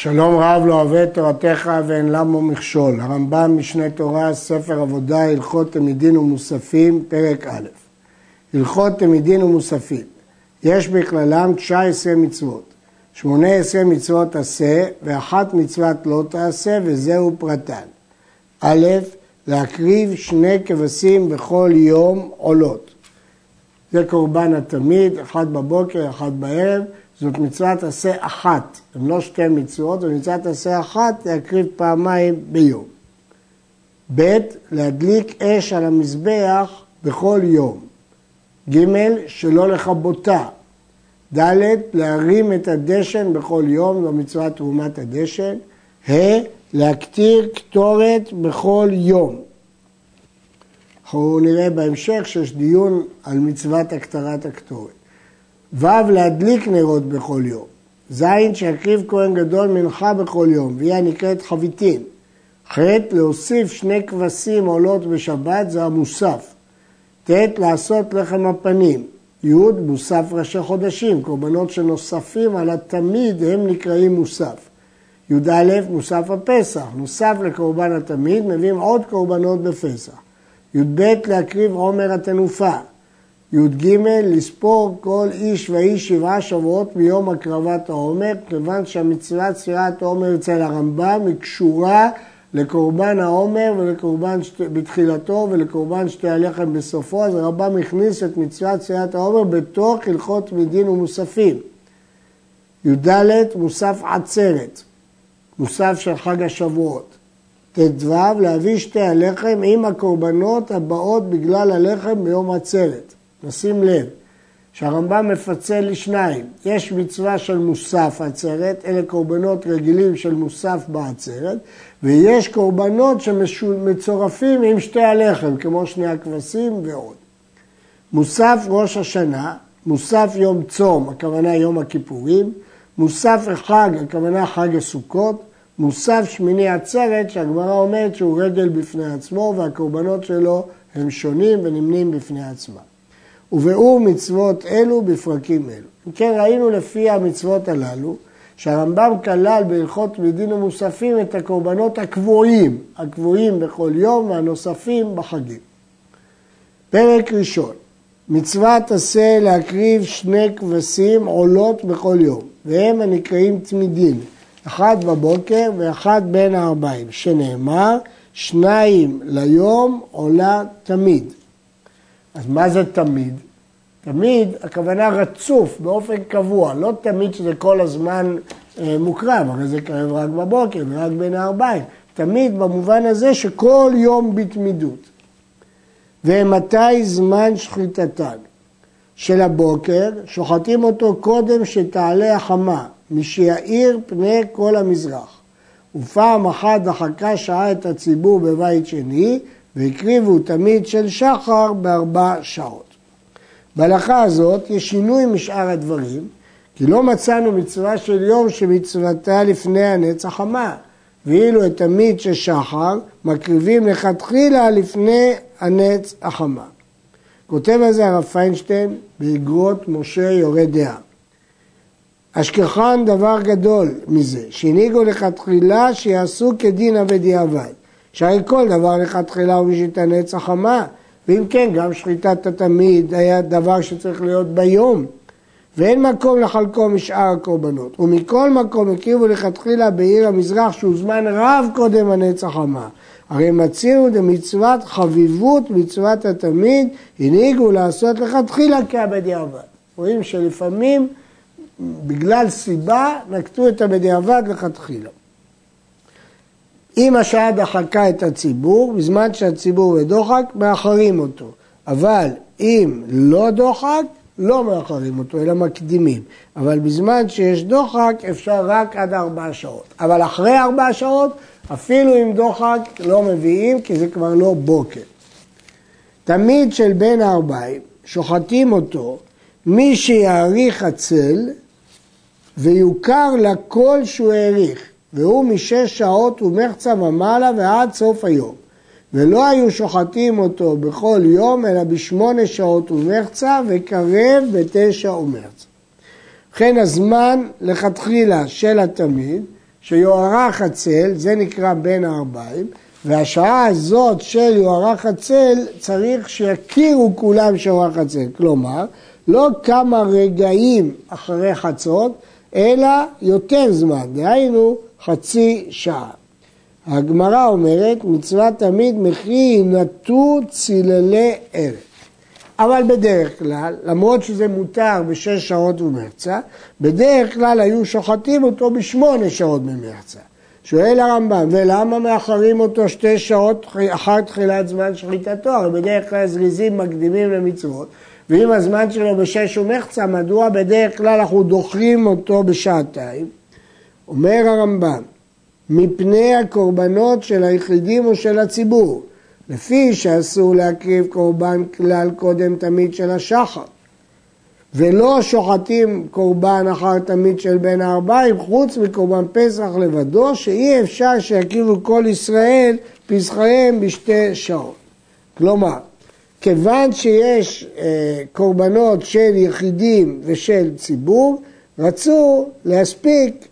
שלום רב לא אוהב את תורתך ואין למו מכשול. הרמב"ם משנה תורה, ספר עבודה, הלכות תמידין ומוספים, פרק א'. הלכות תמידין ומוספים. יש בכללם 19 מצוות. 18 מצוות עשה ואחת מצוות לא תעשה וזהו פרטן. א', להקריב שני כבשים בכל יום עולות. זה קורבן התמיד, אחד בבוקר, אחד בערב. זאת מצוות עשה אחת, הן לא שתי מצוות, זו מצוות עשה אחת להקריב פעמיים ביום. ב' להדליק אש על המזבח בכל יום. ג' שלא לכבותה. ד' להרים את הדשן בכל יום, זו מצוות תרומת הדשן. ה' להקטיר קטורת בכל יום. אנחנו נראה בהמשך שיש דיון על מצוות הקטרת הקטורת. ו' להדליק נרות בכל יום. ז' שיקריב כהן גדול מנחה בכל יום, והיא הנקראת חביתין. ח' להוסיף שני כבשים עולות בשבת זה המוסף. ט' לעשות לחם הפנים. י' מוסף ראשי חודשים, קורבנות שנוספים על התמיד הם נקראים מוסף. י"א מוסף הפסח, נוסף לקורבן התמיד מביאים עוד קורבנות בפסח. י"ב להקריב עומר התנופה. י"ג לספור כל איש ואיש שבעה שבועות מיום הקרבת העומר, כיוון שהמצוות ספירת העומר אצל הרמב"ם היא קשורה לקורבן העומר ולקורבן שת... בתחילתו ולקורבן שתי הלחם בסופו, אז הרמב"ם הכניס את מצוות ספירת העומר בתוך הלכות מדין ומוספים. י"ד מוסף עצרת, מוסף של חג השבועות. ט"ו להביא שתי הלחם עם הקורבנות הבאות בגלל הלחם ביום עצרת. נשים לב שהרמב"ם מפצל לשניים, יש מצווה של מוסף עצרת, אלה קורבנות רגילים של מוסף בעצרת, ויש קורבנות שמצורפים עם שתי הלחם, כמו שני הכבשים ועוד. מוסף ראש השנה, מוסף יום צום, הכוונה יום הכיפורים, מוסף חג, הכוונה חג הסוכות, מוסף שמיני עצרת, שהגמרא אומרת שהוא רגל בפני עצמו והקורבנות שלו הם שונים ונמנים בפני עצמם. וביאור מצוות אלו בפרקים אלו. אם כן ראינו לפי המצוות הללו שהרמב"ם כלל בהלכות מדין ומוספים את הקורבנות הקבועים, הקבועים בכל יום והנוספים בחגים. פרק ראשון, מצוות עשה להקריב שני כבשים עולות בכל יום, והם הנקראים תמידים, אחד בבוקר ואחד בין הארבעים, שנאמר, שניים ליום עולה תמיד. אז מה זה תמיד? תמיד הכוונה רצוף באופן קבוע, לא תמיד שזה כל הזמן אה, מוקרב, הרי זה קרב רק בבוקר ורק בין הארבעים, תמיד במובן הזה שכל יום בתמידות. ומתי זמן שחיטתן? של הבוקר, שוחטים אותו קודם שתעלה החמה, משיאיר פני כל המזרח. ופעם אחת דחקה שעה את הציבור בבית שני, והקריבו תמיד של שחר בארבע שעות. בהלכה הזאת יש שינוי משאר הדברים, כי לא מצאנו מצווה של יום שמצוותה לפני הנצח המה, ואילו את תמיד של שחר מקריבים לכתחילה לפני הנץ החמה. כותב על זה הרב פיינשטיין באגרות משה יורה דעה. אשכחן דבר גדול מזה, שהנהיגו לכתחילה שיעשו כדין הבדיעבד. שהרי כל דבר לכתחילה הוא בשביל הנצח המה, ואם כן, גם שחיטת התמיד היה דבר שצריך להיות ביום, ואין מקום לחלקו משאר הקורבנות. ומכל מקום הקריבו לכתחילה בעיר המזרח שהוא זמן רב קודם הנצח המה. הרי מצהירו דמצוות חביבות מצוות התמיד, הנהיגו לעשות לכתחילה כבדיעבד. רואים שלפעמים בגלל סיבה נקטו את הבדיעבד לכתחילה. אם השעה דחקה את הציבור, בזמן שהציבור בדוחק, מאחרים אותו. אבל אם לא דוחק, לא מאחרים אותו, אלא מקדימים. אבל בזמן שיש דוחק, אפשר רק עד ארבע שעות. אבל אחרי ארבע שעות, אפילו עם דוחק לא מביאים, כי זה כבר לא בוקר. תמיד של בין הארבעים, שוחטים אותו, מי שיאריך הצל, ויוכר לכל שהוא האריך. והוא משש שעות ומחצה ומעלה ועד סוף היום. ולא היו שוחטים אותו בכל יום, אלא בשמונה שעות ומחצה וקרב בתשע ומחצה. ובכן הזמן לכתחילה של התמיד שיוארך הצל, זה נקרא בין הארבעים, והשעה הזאת של יוארך הצל, צריך שיכירו כולם שיוארך הצל. כלומר, לא כמה רגעים אחרי חצות, אלא יותר זמן, דהיינו חצי שעה. הגמרא אומרת, מצווה תמיד מחי נטו ציללי ערב. אבל בדרך כלל, למרות שזה מותר בשש שעות ומרצה, בדרך כלל היו שוחטים אותו בשמונה שעות ממרצה. שואל הרמב"ם, ולמה מאחרים אותו שתי שעות אחר תחילת זמן שחיטתו? הרי בדרך כלל זריזים מקדימים למצוות, ואם הזמן שלו בשש ומחצה, מדוע בדרך כלל אנחנו דוחים אותו בשעתיים? אומר הרמב"ם, מפני הקורבנות של היחידים או של הציבור, לפי שאסור להקריב קורבן כלל קודם תמיד של השחר. ולא שוחטים קורבן אחר תמיד של בין הארבעים, חוץ מקורבן פסח לבדו, שאי אפשר שיקריבו כל ישראל פסחיהם בשתי שעות. כלומר, כיוון שיש אה, קורבנות של יחידים ושל ציבור, רצו להספיק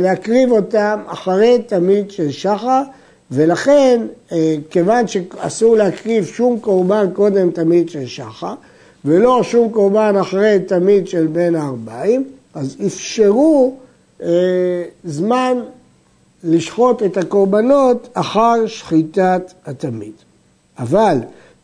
להקריב אותם אחרי תמיד של שחר, ולכן, אה, כיוון שאסור להקריב שום קורבן קודם תמיד של שחר, ולא שום קורבן אחרי תמיד של בין הארבעים, אז אפשרו אה, זמן לשחוט את הקורבנות אחר שחיטת התמיד. אבל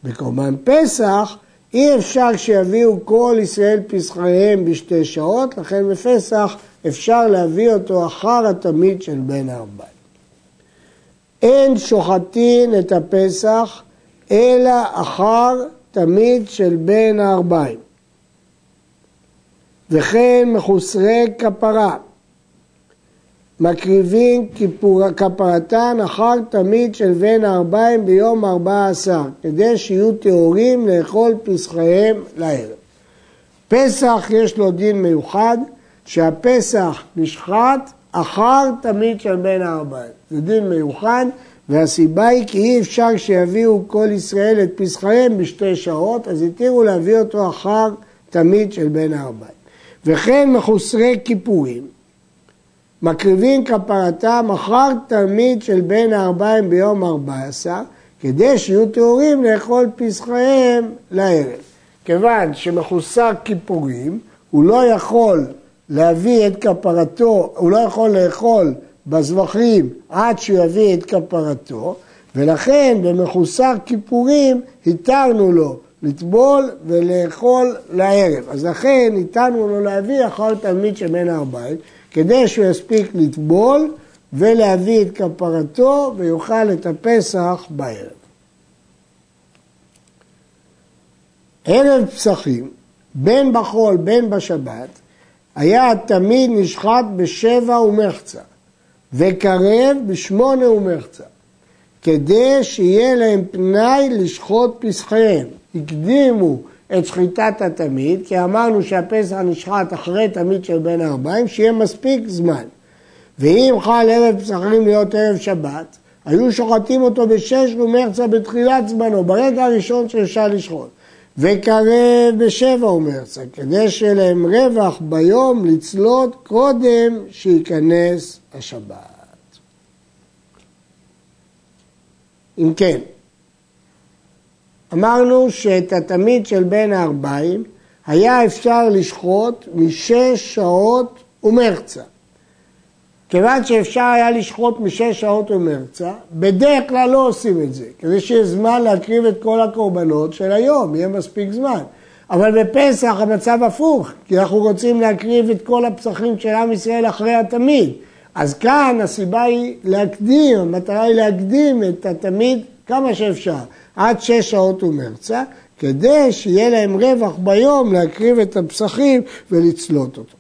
בקורבן פסח אי אפשר שיביאו כל ישראל פסחיהם בשתי שעות, לכן בפסח אפשר להביא אותו אחר התמיד של בין הארבעים. אין שוחטין את הפסח אלא אחר תמיד של בין הארבעים. וכן מחוסרי כפרה, מקריבים כיפור, כפרתן אחר תמיד של בין הארבעים ביום ארבע עשר, כדי שיהיו טהורים לאכול פסחיהם לערב. פסח יש לו דין מיוחד, שהפסח נשחט אחר תמיד של בין הארבעים. זה דין מיוחד, והסיבה היא כי אי אפשר שיביאו כל ישראל את פסחיהם בשתי שעות, אז התירו להביא אותו אחר תמיד של בין הארבעים. וכן מחוסרי כיפורים, מקריבים כפרתם אחר תמיד של בין הארבעים ביום ארבע עשר, כדי שיהיו טהורים לאכול פסחיהם לערב. כיוון שמחוסר כיפורים, הוא לא יכול להביא את כפרתו, הוא לא יכול לאכול בזבחים עד שהוא יביא את כפרתו, ולכן במחוסר כיפורים התרנו לו לטבול ולאכול לערב. אז לכן התרנו לו להביא אחר תלמיד שבין הארבעים, כדי שהוא יספיק לטבול ולהביא את כפרתו ויאכל את הפסח בערב. ערב פסחים, בין בחול בין בשבת, היה תמיד נשחט בשבע ומחצה, וקרב בשמונה ומחצה, כדי שיהיה להם פנאי לשחוט פסחיהם. הקדימו את שחיטת התמיד, כי אמרנו שהפסח נשחט אחרי תמיד של בין הארבעים, שיהיה מספיק זמן. ואם חל ערב פסחים להיות ערב שבת, היו שוחטים אותו בשש ומרצה בתחילת זמנו, ברגע הראשון שאפשר לשחוט. וקרב בשבע ומרצה, כדי שיהיה להם רווח ביום לצלות קודם שייכנס השבת. אם כן, אמרנו שאת התמיד של בין הארבעים היה אפשר לשחוט משש שעות ומרצה. כיוון שאפשר היה לשחוט משש שעות ומרצה, בדרך כלל לא עושים את זה, כדי שיהיה זמן להקריב את כל הקורבנות של היום, יהיה מספיק זמן. אבל בפסח המצב הפוך, כי אנחנו רוצים להקריב את כל הפסחים של עם ישראל אחרי התמיד. אז כאן הסיבה היא להקדים, המטרה היא להקדים את התמיד כמה שאפשר, עד שש שעות ומרצה, כדי שיהיה להם רווח ביום להקריב את הפסחים ולצלות אותו.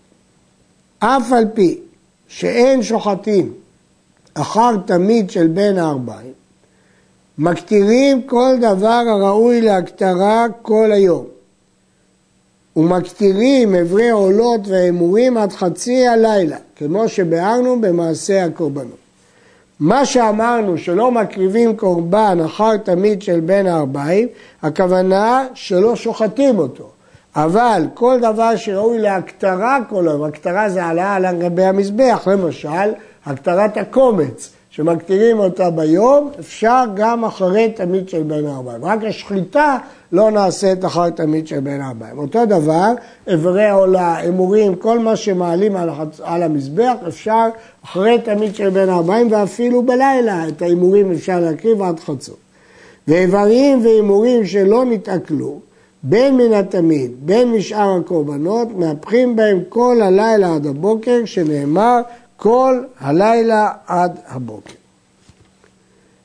אף על פי שאין שוחטים אחר תמיד של בין הארבעים, מקטירים כל דבר הראוי להקטרה כל היום. ומקטירים אברי עולות והימורים עד חצי הלילה, כמו שביארנו במעשה הקורבנות. מה שאמרנו שלא מקריבים קורבן אחר תמיד של בין הארבעים, הכוונה שלא שוחטים אותו. אבל כל דבר שראוי להקטרה כל היום, הקטרה זה העלאה על גבי המזבח, למשל, הקטרת הקומץ, שמקטירים אותה ביום, אפשר גם אחרי תמיד של בין הארבעים. רק השחיטה לא נעשית אחר תמיד של בין הארבעים. אותו דבר, אברי העולה, אמורים, כל מה שמעלים על, החצ... על המזבח, אפשר אחרי תמיד של בין הארבעים ואפילו בלילה, את ההימורים אפשר להקריב עד חצות. ואיברים והימורים שלא נתעכלו, בין מן התמיד, בין משאר הקורבנות, מהפכים בהם כל הלילה עד הבוקר, שנאמר כל הלילה עד הבוקר.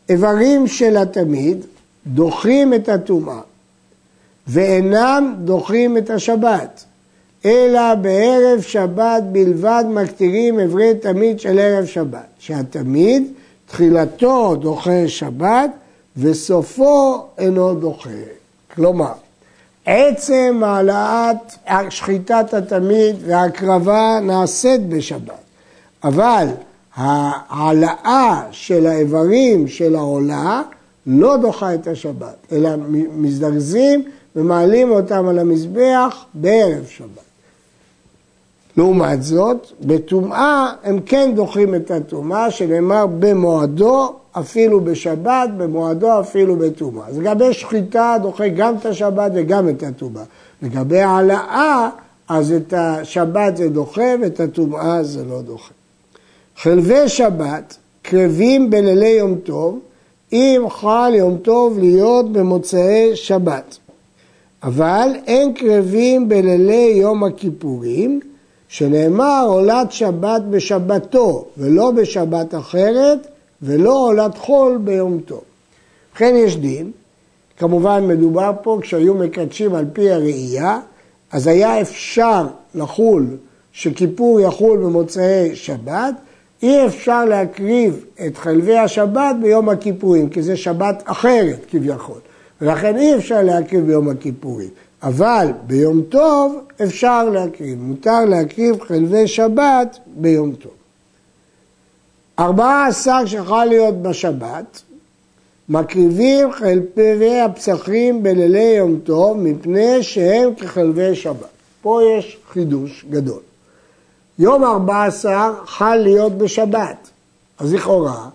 איברים של התמיד דוחים את הטומאה ואינם דוחים את השבת, אלא בערב שבת בלבד מקטירים אברי תמיד של ערב שבת, שהתמיד תחילתו דוחה שבת וסופו אינו דוחה. כלומר, עצם העלאת שחיטת התמיד וההקרבה נעשית בשבת, אבל ההעלאה של האיברים של העולה לא דוחה את השבת, אלא מזדרזים ומעלים אותם על המזבח בערב שבת. לעומת זאת, בטומאה הם כן דוחים את הטומאה, שנאמר במועדו אפילו בשבת, במועדו אפילו בטומאה. אז לגבי שחיטה דוחה גם את השבת וגם את הטומאה. לגבי העלאה, אז את השבת זה דוחה ואת הטומאה זה לא דוחה. חלבי שבת קרבים בלילי יום טוב, אם חל יום טוב להיות במוצאי שבת. אבל אין קרבים בלילי יום הכיפורים, שנאמר עולת שבת בשבתו ולא בשבת אחרת, ולא עולת חול ביום טוב. ובכן יש דין, כמובן מדובר פה כשהיו מקדשים על פי הראייה, אז היה אפשר לחול, שכיפור יחול במוצאי שבת, אי אפשר להקריב את חלבי השבת ביום הכיפורים, כי זה שבת אחרת כביכול, ולכן אי אפשר להקריב ביום הכיפורים. אבל ביום טוב אפשר להקריב, מותר להקריב חלבי שבת ביום טוב. ארבעה עשר שיכול להיות בשבת, מקריבים חלפי הפסחים בלילי יום טוב מפני שהם כחלבי שבת. פה יש חידוש גדול. יום ארבע עשר חל להיות בשבת, אז לכאורה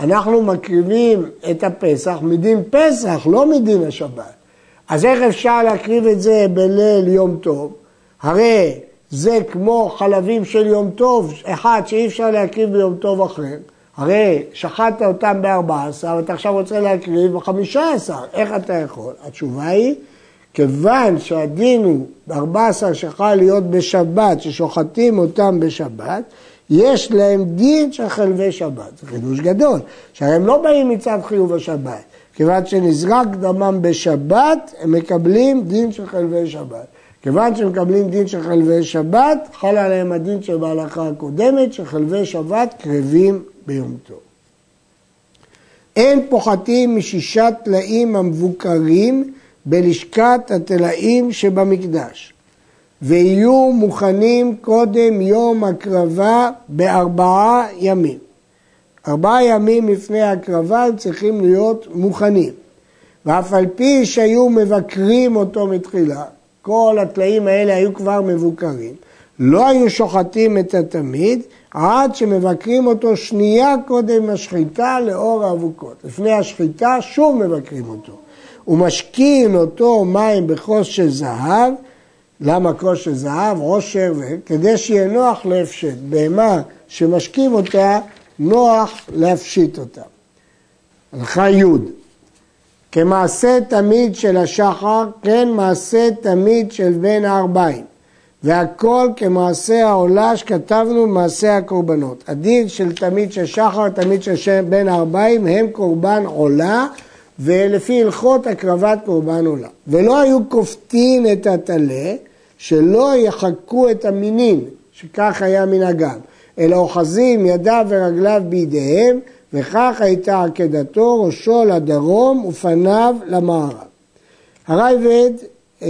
אנחנו מקריבים את הפסח מדין פסח, לא מדין השבת. אז איך אפשר להקריב את זה בליל יום טוב? הרי זה כמו חלבים של יום טוב, אחד שאי אפשר להקריב ביום טוב אחר. הרי שחטת אותם ב-14 ואתה עכשיו רוצה להקריב ב-15, איך אתה יכול? התשובה היא, כיוון שהדין הוא ב-14 שיכול להיות בשבת, ששוחטים אותם בשבת, יש להם דין של חלבי שבת. זה חידוש גדול, שהרי הם לא באים מצד חיוב השבת. כיוון שנזרק דמם בשבת, הם מקבלים דין של חלבי שבת. כיוון שמקבלים דין של חלבי שבת, חל עליהם הדין של בהלכה הקודמת, שחלבי שבת קרבים ביום טוב. אין פוחתים משישה טלאים המבוקרים בלשכת הטלאים שבמקדש, ויהיו מוכנים קודם יום הקרבה בארבעה ימים. ארבעה ימים לפני הקרבה הם צריכים להיות מוכנים. ואף על פי שהיו מבקרים אותו מתחילה, כל הטלאים האלה היו כבר מבוקרים. לא היו שוחטים את התמיד עד שמבקרים אותו שנייה קודם השחיטה לאור האבוקות. לפני השחיטה שוב מבקרים אותו. ומשקין אותו מים בכוס של זהב, למה כוס של זהב, עושר, כדי שיהיה נוח להפשט. בהמה שמשקים אותה, נוח להפשיט אותה. הלכה י' כמעשה תמיד של השחר, כן מעשה תמיד של בין הארבעים. והכל כמעשה העולה שכתבנו במעשה הקורבנות. הדין של תמיד של שחר, תמיד של בין הארבעים, הם קורבן עולה, ולפי הלכות הקרבת קורבן עולה. ולא היו כופתים את הטלה, שלא יחקו את המינים, שכך היה מנהגם, אלא אוחזים ידיו ורגליו בידיהם, וכך הייתה עקדתו, ראשו לדרום ופניו למערב. הרייבד אה,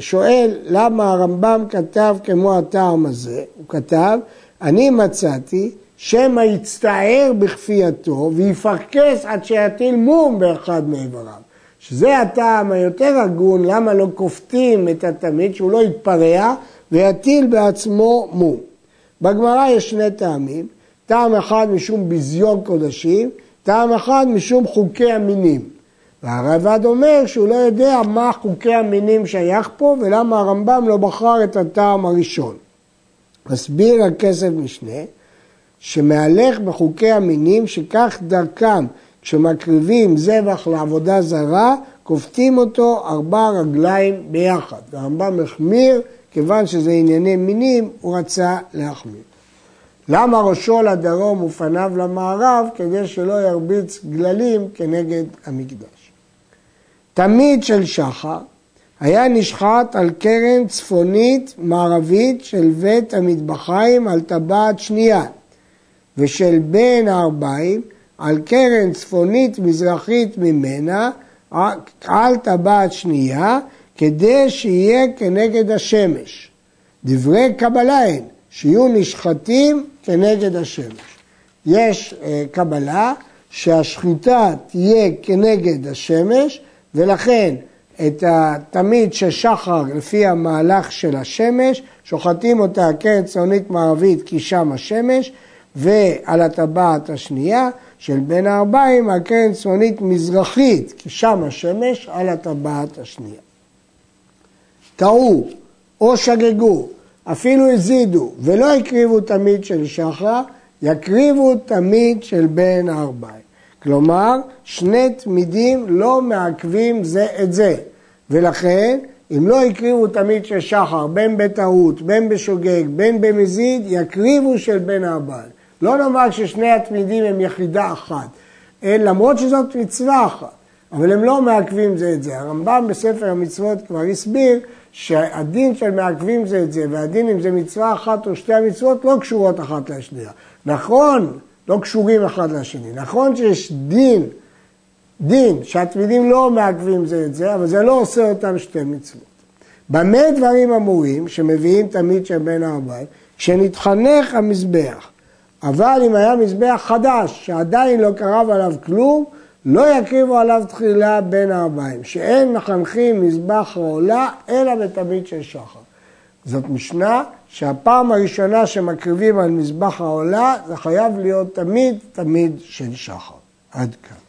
שואל למה הרמב"ם כתב כמו הטעם הזה, הוא כתב, אני מצאתי שמא יצטער בכפייתו ויפרכס עד שיטיל מום באחד מאיבריו. שזה הטעם היותר הגון, למה לא כופתים את התמיד, שהוא לא יתפרע ויטיל בעצמו מום. בגמרא יש שני טעמים, טעם אחד משום ביזיון קודשים, טעם אחד משום חוקי המינים. והרב"ד אומר שהוא לא יודע מה חוקי המינים שייך פה ולמה הרמב"ם לא בחר את הטעם הראשון. מסביר הכסף משנה שמהלך בחוקי המינים שכך דרכם כשמקריבים זבח לעבודה זרה, כופתים אותו ארבע רגליים ביחד. והרמב"ם החמיר, כיוון שזה ענייני מינים, הוא רצה להחמיר. למה ראשו לדרום ופניו למערב? כדי שלא ירביץ גללים כנגד המקדש. תמיד של שחר היה נשחט על קרן צפונית מערבית של בית המטבחיים על טבעת שנייה, ושל בין הארבעים על קרן צפונית מזרחית ממנה על טבעת שנייה, כדי שיהיה כנגד השמש. דברי קבלה הן, שיהיו נשחטים כנגד השמש. יש אה, קבלה שהשחיטה תהיה כנגד השמש, ולכן את התמיד של שחר לפי המהלך של השמש, שוחטים אותה קרן צפונית מערבית כי שם השמש, ועל הטבעת השנייה של בין הארבעים על קרן צפונית מזרחית, כי שם השמש על הטבעת השנייה. טעו או שגגו, אפילו הזידו ולא הקריבו תמיד של שחר, יקריבו תמיד של בין הארבעים. כלומר, שני תמידים לא מעכבים זה את זה, ולכן אם לא הקריבו תמיד של שחר, בין בטעות, בין בשוגג, בין במזיד, יקריבו של בין הארבעים. לא נאמר ששני התמידים הם יחידה אחת, למרות שזאת מצווה אחת, אבל הם לא מעכבים זה את זה. הרמב"ם בספר המצוות כבר הסביר שהדין של מעכבים זה את זה והדין אם זה מצווה אחת או שתי המצוות לא קשורות אחת לשנייה. נכון, לא קשורים אחד לשני. נכון שיש דין, דין שהתמידים לא מעכבים זה את זה, אבל זה לא עושה אותם שתי מצוות. במה דברים אמורים שמביאים תמיד של בין הארבעים? כשנתחנך המזבח אבל אם היה מזבח חדש שעדיין לא קרב עליו כלום, לא יקריבו עליו תחילה בין הארבעים, שאין מחנכים מזבח העולה אלא בתמיד של שחר. זאת משנה שהפעם הראשונה שמקריבים על מזבח העולה זה חייב להיות תמיד תמיד של שחר. עד כאן.